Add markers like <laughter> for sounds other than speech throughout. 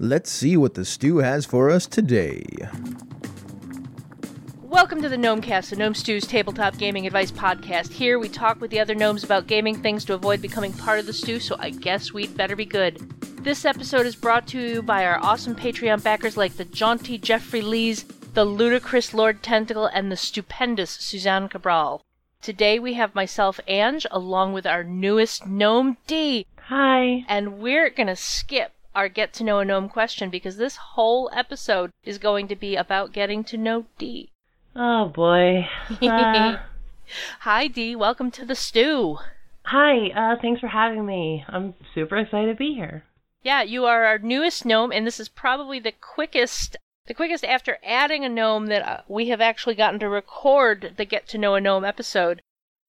Let's see what the stew has for us today. Welcome to the Gnomecast, the Gnome Stew's tabletop gaming advice podcast. Here we talk with the other gnomes about gaming things to avoid becoming part of the stew, so I guess we'd better be good. This episode is brought to you by our awesome Patreon backers like the jaunty Jeffrey Lees, the ludicrous Lord Tentacle, and the stupendous Suzanne Cabral. Today we have myself, Ange, along with our newest gnome, D. Hi. And we're gonna skip our get to know a gnome question because this whole episode is going to be about getting to know D. Oh boy. <laughs> Uh, Hi, D. Welcome to the stew. hi. Uh, thanks for having me. I'm super excited to be here. Yeah, you are our newest gnome, and this is probably the quickest, the quickest after adding a gnome that uh, we have actually gotten to record the get to know a gnome episode.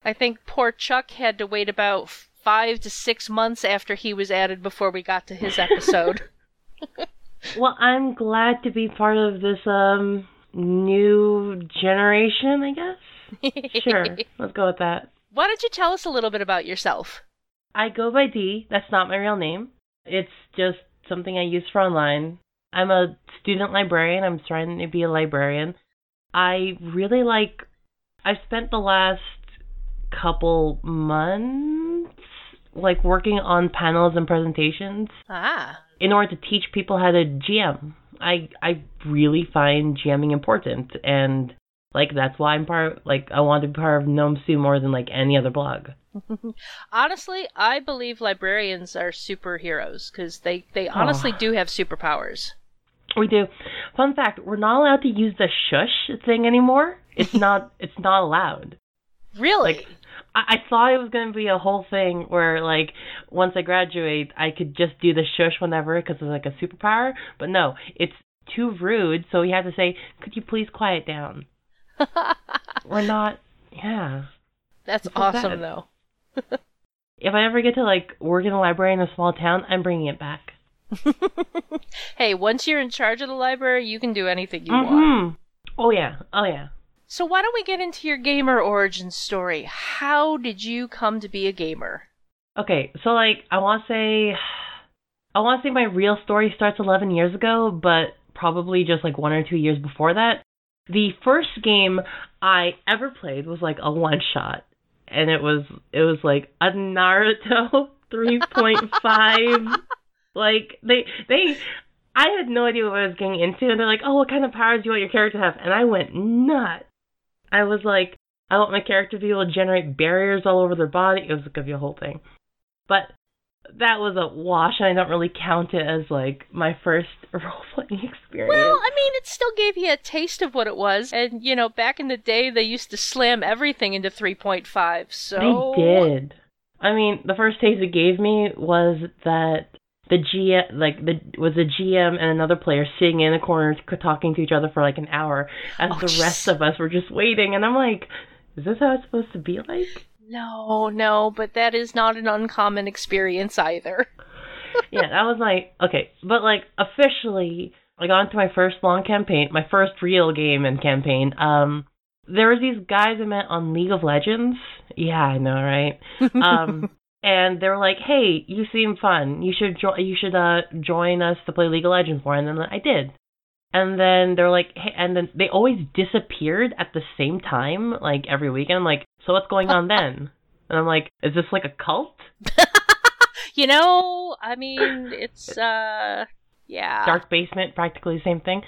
I think poor Chuck had to wait about five to six months after he was added before we got to his episode. <laughs> Well, I'm glad to be part of this um new generation. I guess. Sure. <laughs> Let's go with that. Why don't you tell us a little bit about yourself? I go by D. That's not my real name. It's just something I use for online. I'm a student librarian. I'm trying to be a librarian. I really like. I've spent the last couple months like working on panels and presentations Ah, in order to teach people how to GM. I I really find GMing important and like that's why I'm part like I want to be part of Gnome Stew more than like any other blog. <laughs> honestly, I believe librarians are superheroes because they they honestly do have superpowers. We do. Fun fact, we're not allowed to use the shush thing anymore. It's <laughs> not it's not allowed. Really? Like I, I thought it was going to be a whole thing where like once I graduate, I could just do the shush whenever because it's like a superpower, but no, it's too rude, so we have to say, "Could you please quiet down?" <laughs> We're not yeah. That's It's awesome, though. <laughs> If I ever get to like work in a library in a small town, I'm bringing it back. <laughs> Hey, once you're in charge of the library, you can do anything you want. Mhm. Oh yeah. Oh yeah. So why don't we get into your gamer origin story? How did you come to be a gamer? Okay, so like I want to say, I want to say my real story starts 11 years ago, but probably just like one or two years before that. The first game I ever played was like a one shot, and it was it was like a Naruto <laughs> 3.5. like they they. I had no idea what I was getting into, and they're like, "Oh, what kind of powers do you want your character to have?" And I went nuts. I was like, I want my character to be able to generate barriers all over their body. It was gonna be a whole thing. But that was a wash, and I don't really count it as like my first <laughs> role playing experience. Well, I mean, it still gave you a taste of what it was, and you know, back in the day, they used to slam everything into 3.5. So they did. I mean, the first taste it gave me was that the GM, like the was a GM and another player sitting in the corner talking to each other for like an hour, as Oh, the jeez. rest of us were just waiting. And I'm like, is this how it's supposed to be like? No, no, but that is not an uncommon experience either. <laughs> yeah, that was my okay. But like officially, I got into my first long campaign, my first real game and campaign. Um, there was these guys I met on League of Legends. Yeah, I know, right? <laughs> Um, and they were like, "Hey, you seem fun. You should join. You should uh join us to play League of Legends more." And then I did. And then they're like, hey, and then they always disappeared at the same time, like every week. And I'm like, so what's going on then? And I'm like, is this like a cult? <laughs> you know, I mean, it's uh, yeah. dark basement, practically the same thing.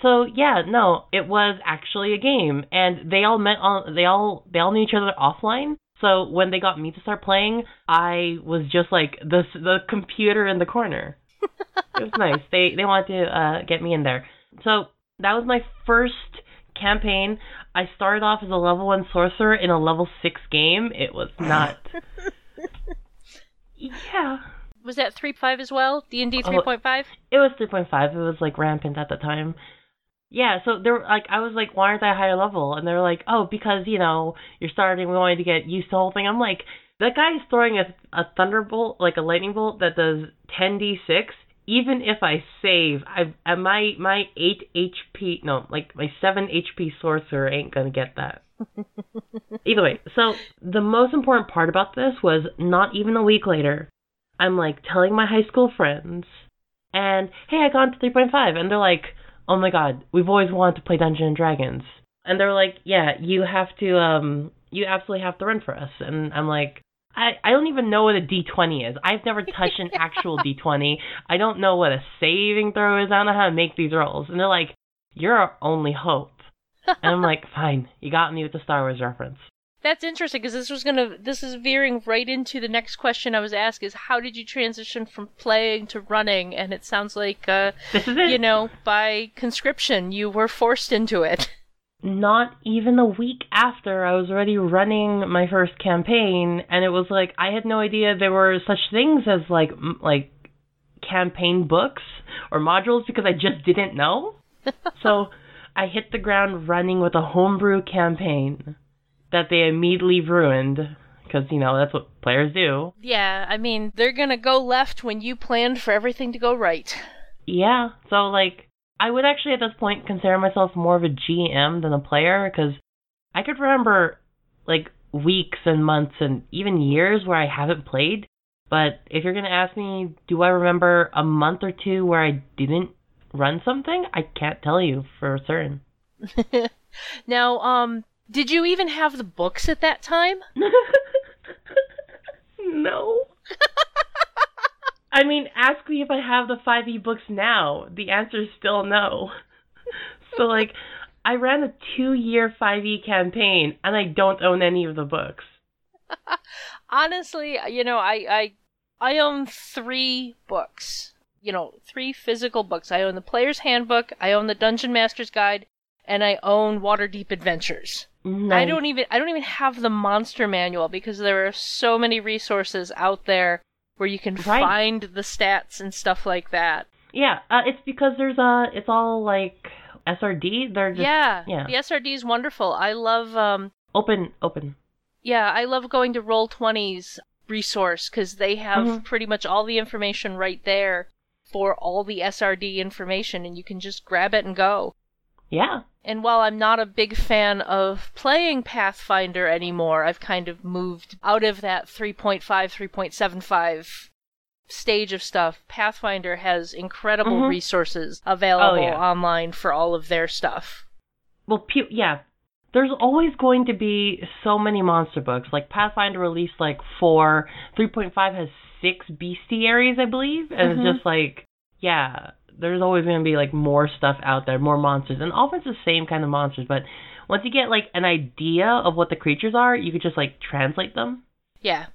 So yeah, no, it was actually a game, and they all met on they all they all knew each other offline. So when they got me to start playing, I was just like the the computer in the corner. it was nice. They they wanted to uh, get me in there. So that was my first campaign. I started off as a level one sorcerer in a level six game. It was not. <laughs> yeah. Was that 3.5 as well? D&D Oh, 3.5? It was 3.5. It was like rampant at the time. Yeah, so they're like I was like, why aren't I higher level? And they're like, oh, because you know you're starting. We wanted to get used to the whole thing. I'm like, that guy is throwing a a thunderbolt, like a lightning bolt that does 10d6. Even if I save, I my my eight HP, no, like my seven HP sorcerer ain't gonna get that. <laughs> Either way, so the most important part about this was not even a week later. I'm like telling my high school friends and hey, I got to 3.5, and they're like, oh my god, we've always wanted to play Dungeons and Dragons, and they're like, yeah, you have to, um, you absolutely have to run for us, and I'm like. I, I don't even know what a D20 is. I've never touched an actual <laughs> D20. I don't know what a saving throw is. I don't know how to make these rolls. And they're like, you're our only hope. And I'm like, <laughs> fine, you got me with the Star Wars reference. That's interesting because this was gonna. This is veering right into the next question I was asked: is how did you transition from playing to running? And it sounds like, uh, <laughs> This is it. you know, by conscription, you were forced into it. <laughs> not even a week after I was already running my first campaign and it was like I had no idea there were such things as like m- like campaign books or modules because I just didn't know. <laughs> so I hit the ground running with a homebrew campaign that they immediately ruined because you know that's what players do. Yeah, I mean, they're gonna go left when you planned for everything to go right. Yeah, so like I would actually at this point consider myself more of a GM than a player because I could remember like weeks and months and even years where I haven't played. But if you're gonna ask me, do I remember a month or two where I didn't run something? I can't tell you for certain. <laughs> now, um, did you even have the books at that time? <laughs> no. I mean, ask me if I have the 5e books now. The answer is still no. <laughs> so, like, I ran a two year 5e campaign and I don't own any of the books. <laughs> Honestly, you know, I, I I own three books. You know, three physical books. I own the Player's Handbook, I own the Dungeon Master's Guide, and I own Waterdeep Adventures. I don't even I don't even have the monster manual because there are so many resources out there where you can Right. find the stats and stuff like that. Yeah, uh, it's because there's a. It's all like SRD. They're just yeah, yeah. the SRD is wonderful. I love um open, open. yeah, I love going to Roll20's resource cuz they have Mhm. pretty much all the information right there for all the SRD information and you can just grab it and go. Yeah. And while I'm not a big fan of playing Pathfinder anymore, I've kind of moved out of that 3.5, 3.75 stage of stuff. Pathfinder has incredible Mhm. resources available Oh, yeah. online for all of their stuff. Well, pu- yeah. There's always going to be so many monster books. Like Pathfinder released like four. 3.5 has six bestiaries, I believe. And Mhm. it's just like, yeah, there's always going to be like more stuff out there, more monsters. And often it's the same kind of monsters. But once you get like an idea of what the creatures are, you could just like translate them. Yeah.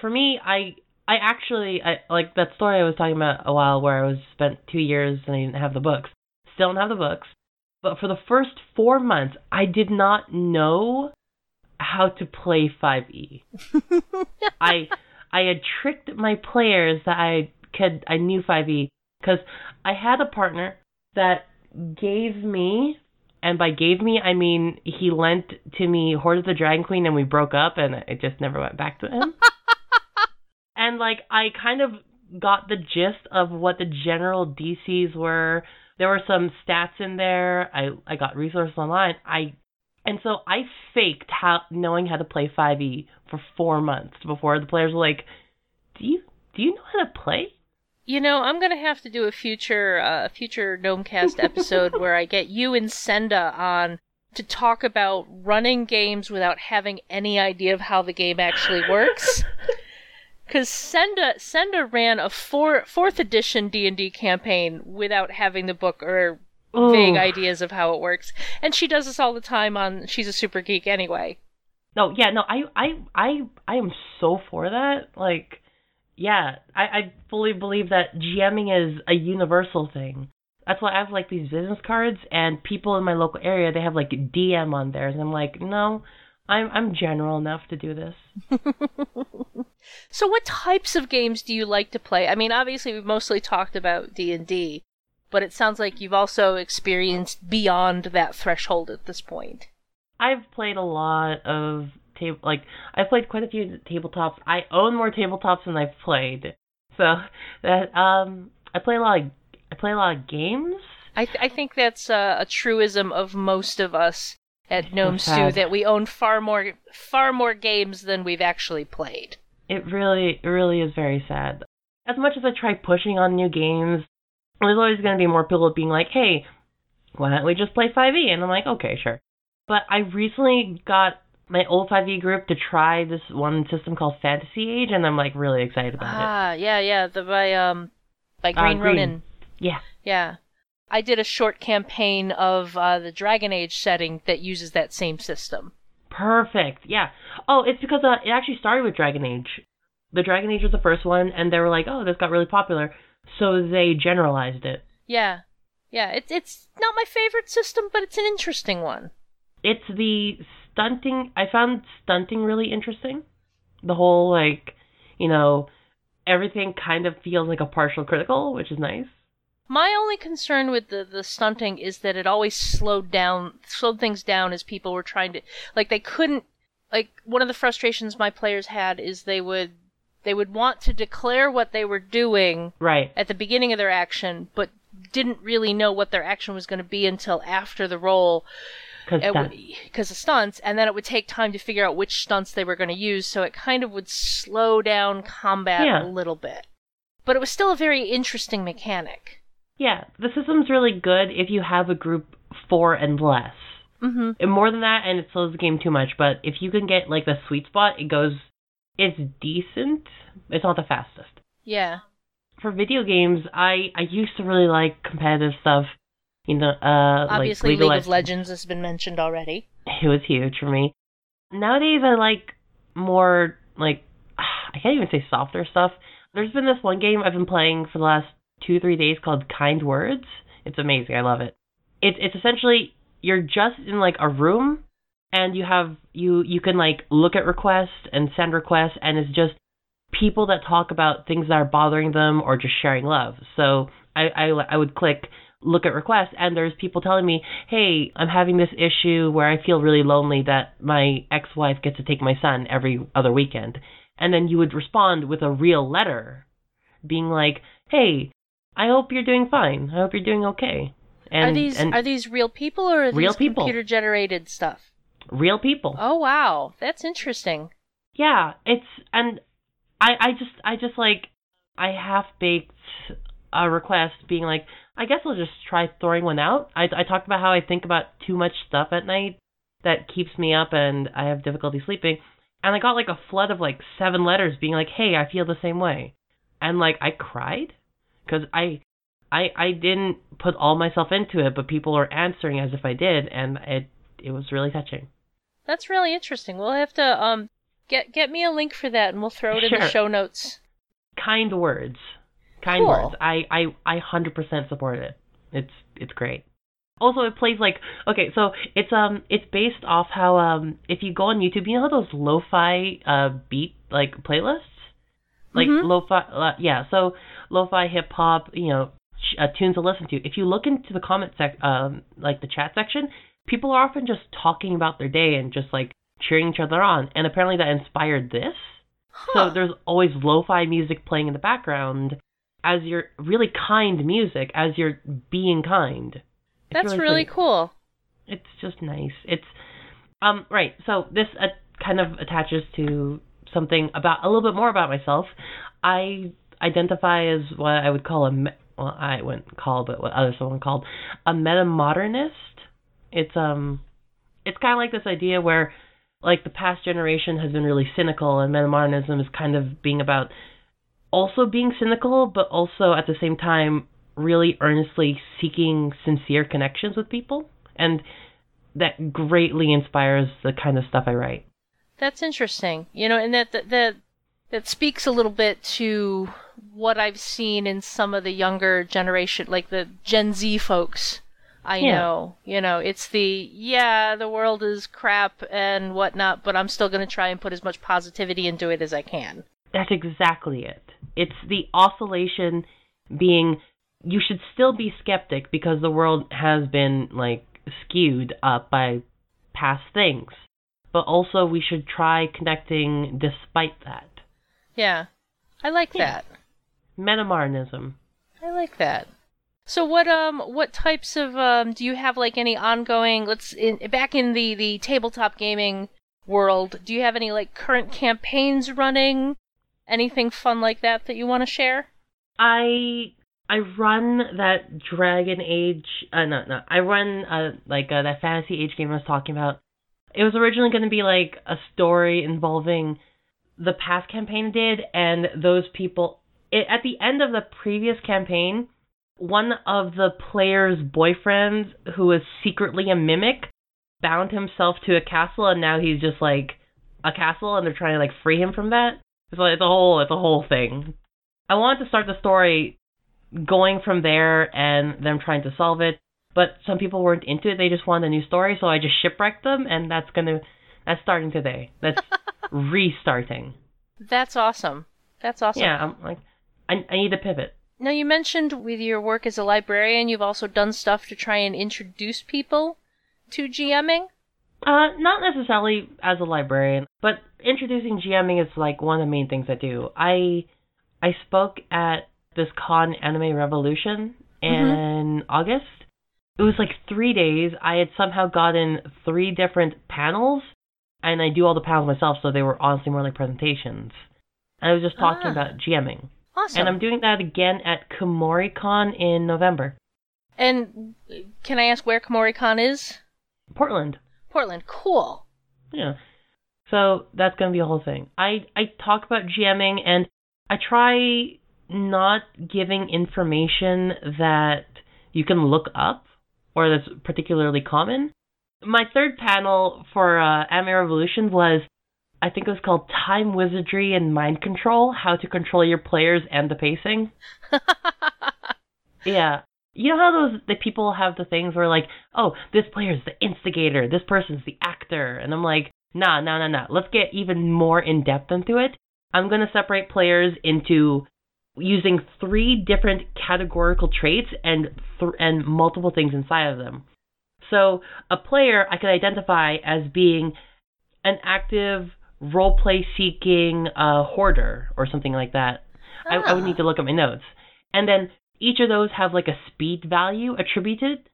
For me, I I actually I like that story I was talking about a while where I was spent two years and I didn't have the books. Still don't have the books. But for the first four months, I did not know how to play 5e. <laughs> I I had tricked my players that I could I knew 5e because I had a partner that gave me, and by gave me I mean he lent to me Hoard of the Dragon Queen and we broke up and it just never went back to him. <laughs> and like I kind of got the gist of what the general DCs were. There were some stats in there. I I got resources online. I and so I faked how knowing how to play 5e for 4 months before the players were like, "Do you do you know how to play?" You know, I'm gonna have to do a future uh, a future Gnomecast <laughs> episode where I get you and Senda on to talk about running games without having any idea of how the game actually works. <laughs> Because Senda Senda ran a four, fourth edition D and D campaign without having the book or vague ideas of how it works, and she does this all the time. On she's a super geek anyway. No, yeah, no, I, I, I, I am so for that. Like, yeah, I, I fully believe that GMing is a universal thing. That's why I have like these business cards, and people in my local area they have like DM on theirs, I'm like, no, I'm, I'm general enough to do this. <laughs> So, what types of games do you like to play? I mean, obviously, we've mostly talked about D and D, but it sounds like you've also experienced beyond that threshold at this point. I've played a lot of table, like I've played quite a few tabletops. I own more tabletops than I've played, so <laughs> that um, I play a lot of, I play a lot of games. I th- I think that's uh, a truism of most of us at Gnome Stew that we own far more far more games than we've actually played. It really, it really is very sad. As much as I try pushing on new games, there's always going to be more people being like, hey, why don't we just play 5e? And I'm like, okay, sure. But I recently got my old 5e group to try this one system called Fantasy Age, and I'm like really excited about it. Ah, yeah, yeah, the by um by Uh, Green Green. Ronin. Yeah. Yeah. I did a short campaign of uh, the Dragon Age setting that uses that same system. Perfect. Yeah. Oh, it's because uh, it actually started with Dragon Age. The Dragon Age was the first one, and they were like, oh, this got really popular, so they generalized it. Yeah. Yeah, it's it's not my favorite system, but it's an interesting one. It's the stunting. I found stunting really interesting. The whole like, you know, everything kind of feels like a partial critical, which is nice. My only concern with the, the stunting is that it always slowed down, slowed things down as people were trying to, like they couldn't, like one of the frustrations my players had is they would, they would want to declare what they were doing Right. at the beginning of their action, but didn't really know what their action was going to be until after the roll Because because of stunts, and then it would take time to figure out which stunts they were going to use, so it kind of would slow down combat Yeah. a little bit. But it was still a very interesting mechanic. yeah, the system's really good if you have a group four and less. hmm And more than that, and it slows the game too much. But if you can get like the sweet spot, it goes. It's decent. It's not the fastest. Yeah. For video games, I I used to really like competitive stuff. You know, uh, Obviously, like League League of Legends has been mentioned already. <laughs> It was huge for me. Nowadays, I like more like <sighs> I can't even say softer stuff. There's been this one game I've been playing for the last two three days called Kind Words. It's amazing. I love it. It's it's essentially you're just in like a room and you have you you can like look at requests and send requests and it's just people that talk about things that are bothering them or just sharing love. So I I, I would click look at requests and there's people telling me, "Hey, I'm having this issue where I feel really lonely that my ex-wife gets to take my son every other weekend." And then you would respond with a real letter being like, "Hey, I hope you're doing fine. I hope you're doing okay." And are these and are these real people or are Real these people. computer generated stuff? real people. Oh wow, that's interesting. Yeah, it's and I I just I just like I half baked a request being like I guess I'll just try throwing one out. I I talked about how I think about too much stuff at night that keeps me up and I have difficulty sleeping. And I got like a flood of like seven letters being like, "Hey, I feel the same way." And like I cried cuz I I I didn't put all myself into it, but people are answering as if I did and it it was really touching. That's really interesting. We'll have to um get get me a link for that and we'll throw it in the show notes. kind words. Kind Cool. words. I I I hundred percent support it. It's it's great. Also, it plays like okay, so it's um it's based off how um if you go on YouTube, you know how those lo-fi uh beat like playlists, like Mhm. lo-fi uh, yeah, so lo-fi hip hop, you know, ch- uh, tunes to listen to. If you look into the comment sec um like the chat section, people are often just talking about their day and just like cheering each other on, and apparently that inspired this. Huh. So there's always lo-fi music playing in the background as you're really kind music as you're being kind. It's that's really cool. It's just nice. It's um right. So this uh, kind of attaches to something about a little bit more about myself. I identify as what I would call a me- well I wouldn't call but what other someone called a metamodernist. It's um it's kind of like this idea where like the past generation has been really cynical and metamodernism is kind of being about also being cynical but also at the same time really earnestly seeking sincere connections with people and that greatly inspires the kind of stuff I write. That's interesting. You know, and that that that, that speaks a little bit to what I've seen in some of the younger generation, like the Gen Z folks. I Yeah. know, you know, it's the yeah, the world is crap and whatnot, but I'm still going to try and put as much positivity into it as I can. That's exactly it. It's the oscillation being you should still be skeptic because the world has been like skewed up by past things. But also we should try connecting despite that. Yeah, I like Yeah. that. Metamodernism. I like that. So what um what types of um do you have like any ongoing let's in back in the the tabletop gaming world do you have any like current campaigns running anything fun like that that you want to share? I I run that Dragon Age. Uh, no, no. I run uh, like uh, that Fantasy Age game I was talking about. It was originally going to be like a story involving the past campaign did and those people. It, at the end of the previous campaign, one of the player's boyfriends, who was secretly a mimic, bound himself to a castle, and now he's just like a castle, and they're trying to like free him from that. It's like it's a whole it's a whole thing. I wanted to start the story going from there and them trying to solve it, but some people weren't into it. They just wanted a new story, so I just shipwrecked them, and that's gonna that's starting today. That's <laughs> restarting. That's awesome. That's awesome. Yeah, I'm like I I need to pivot. Now, you mentioned with your work as a librarian, you've also done stuff to try and introduce people to GMing. Uh, not necessarily as a librarian, but introducing GMing is like one of the main things I do. I I spoke at this con Anime Revolution in mm-hmm. August. It was like three days. I had somehow gotten three different panels, and I do all the panels myself, so they were honestly more like presentations. And I was just talking ah. about GMing. Awesome. And I'm doing that again at KumoriCon in November. And can I ask where KumoriCon is? Portland. Portland. Cool. Yeah. So that's going to be a whole thing. I, I talk about GMing and I try not giving information that you can look up or that's particularly common. My third panel for uh, Anime Revolution was I think it was called Time Wizardry and Mind Control: How to Control Your Players and the Pacing. <laughs> yeah. You know how those the people have the things where like, oh, this player's the instigator, this person's the actor, and I'm like, nah, nah, nah, nah. Let's get even more in depth into it. I'm gonna separate players into using three different categorical traits and th- and multiple things inside of them. So a player I could identify as being an active role play seeking uh, hoarder or something like that. I, I would need to look at my notes. And then each of those have like a speed value attributed.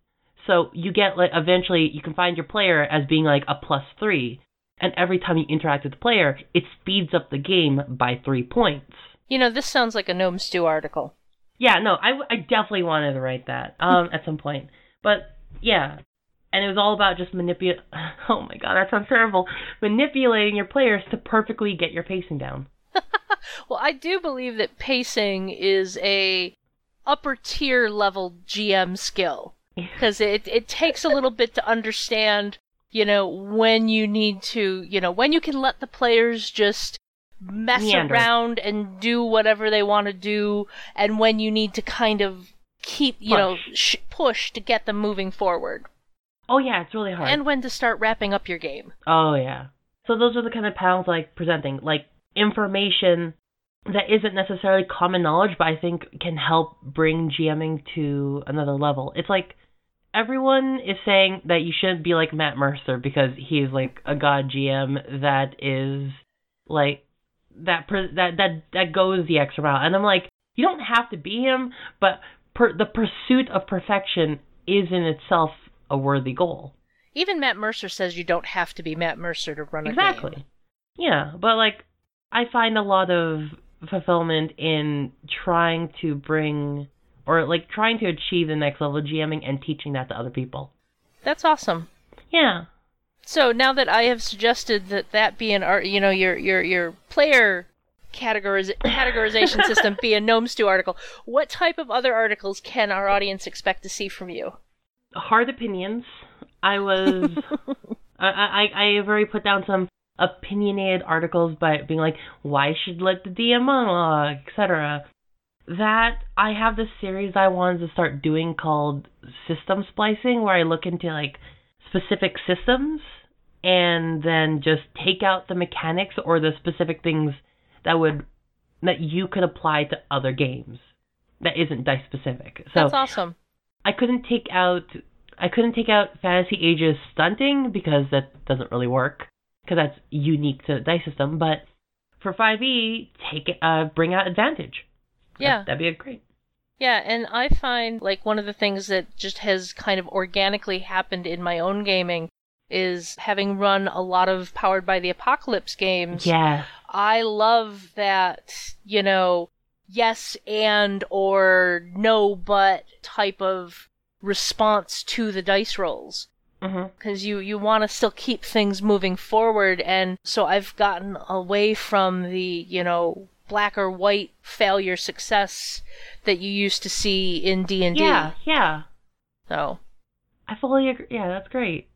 So you get like eventually you can find your player as being like a plus three, and every time you interact with the player, it speeds up the game by three points. You know, this sounds like a Gnome Stew article. Yeah, no, I, I definitely wanted to write that um at some point. But yeah, and it was all about just manipulate. <laughs> Oh my god, that sounds terrible. Manipulating your players to perfectly get your pacing down. <laughs> well, I do believe that pacing is a upper tier level GM skill because it it takes a little bit to understand, you know, when you need to, you know, when you can let the players just mess Meander. around and do whatever they want to do, and when you need to kind of keep, you push. know, sh- push to get them moving forward. Oh yeah, it's really hard. And when to start wrapping up your game. Oh yeah. So those are the kind of panels like presenting, like information that isn't necessarily common knowledge, but I think can help bring GMing to another level. It's like everyone is saying that you shouldn't be like Matt Mercer because he's like a god GM that is like that that that that goes the extra mile, and I'm like, you don't have to be him, but per, the pursuit of perfection is in itself a worthy goal. Even Matt Mercer says you don't have to be Matt Mercer to run a exactly. game. Yeah, but like I find a lot of fulfillment in trying to bring or like trying to achieve the next level of GMing and teaching that to other people. That's awesome. Yeah. So now that I have suggested that that be an art, you know, your your your player categoriz- <coughs> categorization system be a Gnome Stew article, what type of other articles can our audience expect to see from you? hard opinions. I was <laughs> I, I I have already put down some opinionated articles by being like, why should let the DM monologue, uh, etc. That I have this series I wanted to start doing called system splicing, where I look into like specific systems and then just take out the mechanics or the specific things that would that you could apply to other games that isn't dice specific. So That's awesome. I couldn't take out I couldn't take out Fantasy Ages stunting because that doesn't really work because that's unique to the dice system. But for 5e, take it, uh, bring out advantage. Yeah, that, that'd be great. Yeah, and I find like one of the things that just has kind of organically happened in my own gaming is having run a lot of Powered by the Apocalypse games. Yeah. I love that, you know, yes and or no but type of response to the dice rolls Mm-hmm. Because you you want to still keep things moving forward and so i've gotten away from the you know black or white failure success that you used to see in d&d Yeah, yeah. so I fully agree. Yeah, that's great.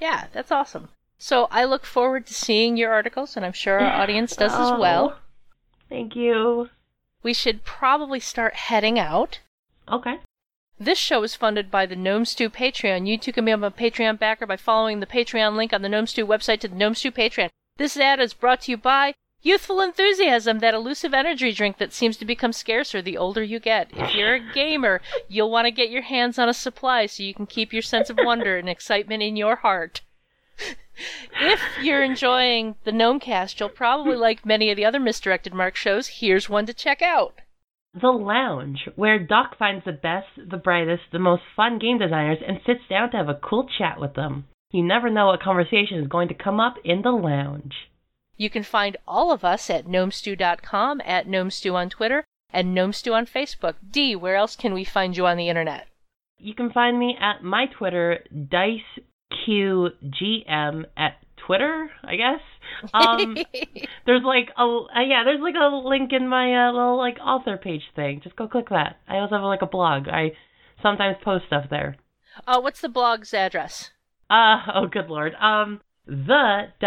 yeah that's awesome so i look forward to seeing your articles and i'm sure our <laughs> audience does as Oh, well Thank you. we should probably start heading out Okay. This show is funded by the Gnome Stew Patreon. You too can become a Patreon backer by following the Patreon link on the Gnome Stew website to the Gnome Stew Patreon. This ad is brought to you by Youthful Enthusiasm, that elusive energy drink that seems to become scarcer the older you get. If you're a gamer, you'll want to get your hands on a supply so you can keep your sense of wonder and excitement in your heart. if you're enjoying the Gnomecast, you'll probably like many of the other Misdirected Mark shows. Here's one to check out. The Lounge, where Doc finds the best, the brightest, the most fun game designers and sits down to have a cool chat with them. You never know what conversation is going to come up in the lounge. You can find all of us at gnomestew.com, at gnomestew on Twitter, and gnomestew on Facebook. D, where else can we find you on the internet? You can find me at my Twitter, DiceQGM at Twitter, I guess. Um, <laughs> there's like a uh, yeah, there's like a link in my uh, little like author page thing. Just go click that. I also have like a blog. I sometimes post stuff there. uh, what's the blog's address? Uh oh, good lord. Um, the. <laughs>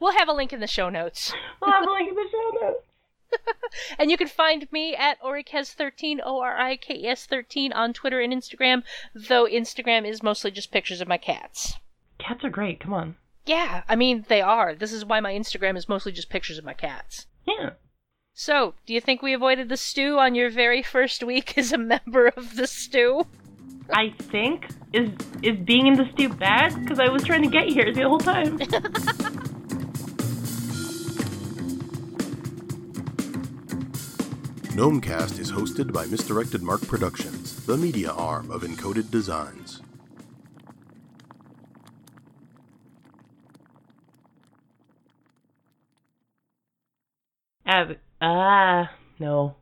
We'll have a link in the show notes. <laughs> we'll have a link in the show notes. And you can find me at Orikes13, O R I K E S 13 on Twitter and Instagram, though Instagram is mostly just pictures of my cats. Cats are great. Come on. Yeah, I mean, they are. This is why my Instagram is mostly just pictures of my cats. Yeah. So, do you think we avoided the stew on your very first week as a member of the stew? I think is is being in the stew bad? Because I was trying to get here the whole time. <laughs> Gnomecast is hosted by Misdirected Mark Productions, the media arm of Encoded Designs. Ab- ah, no.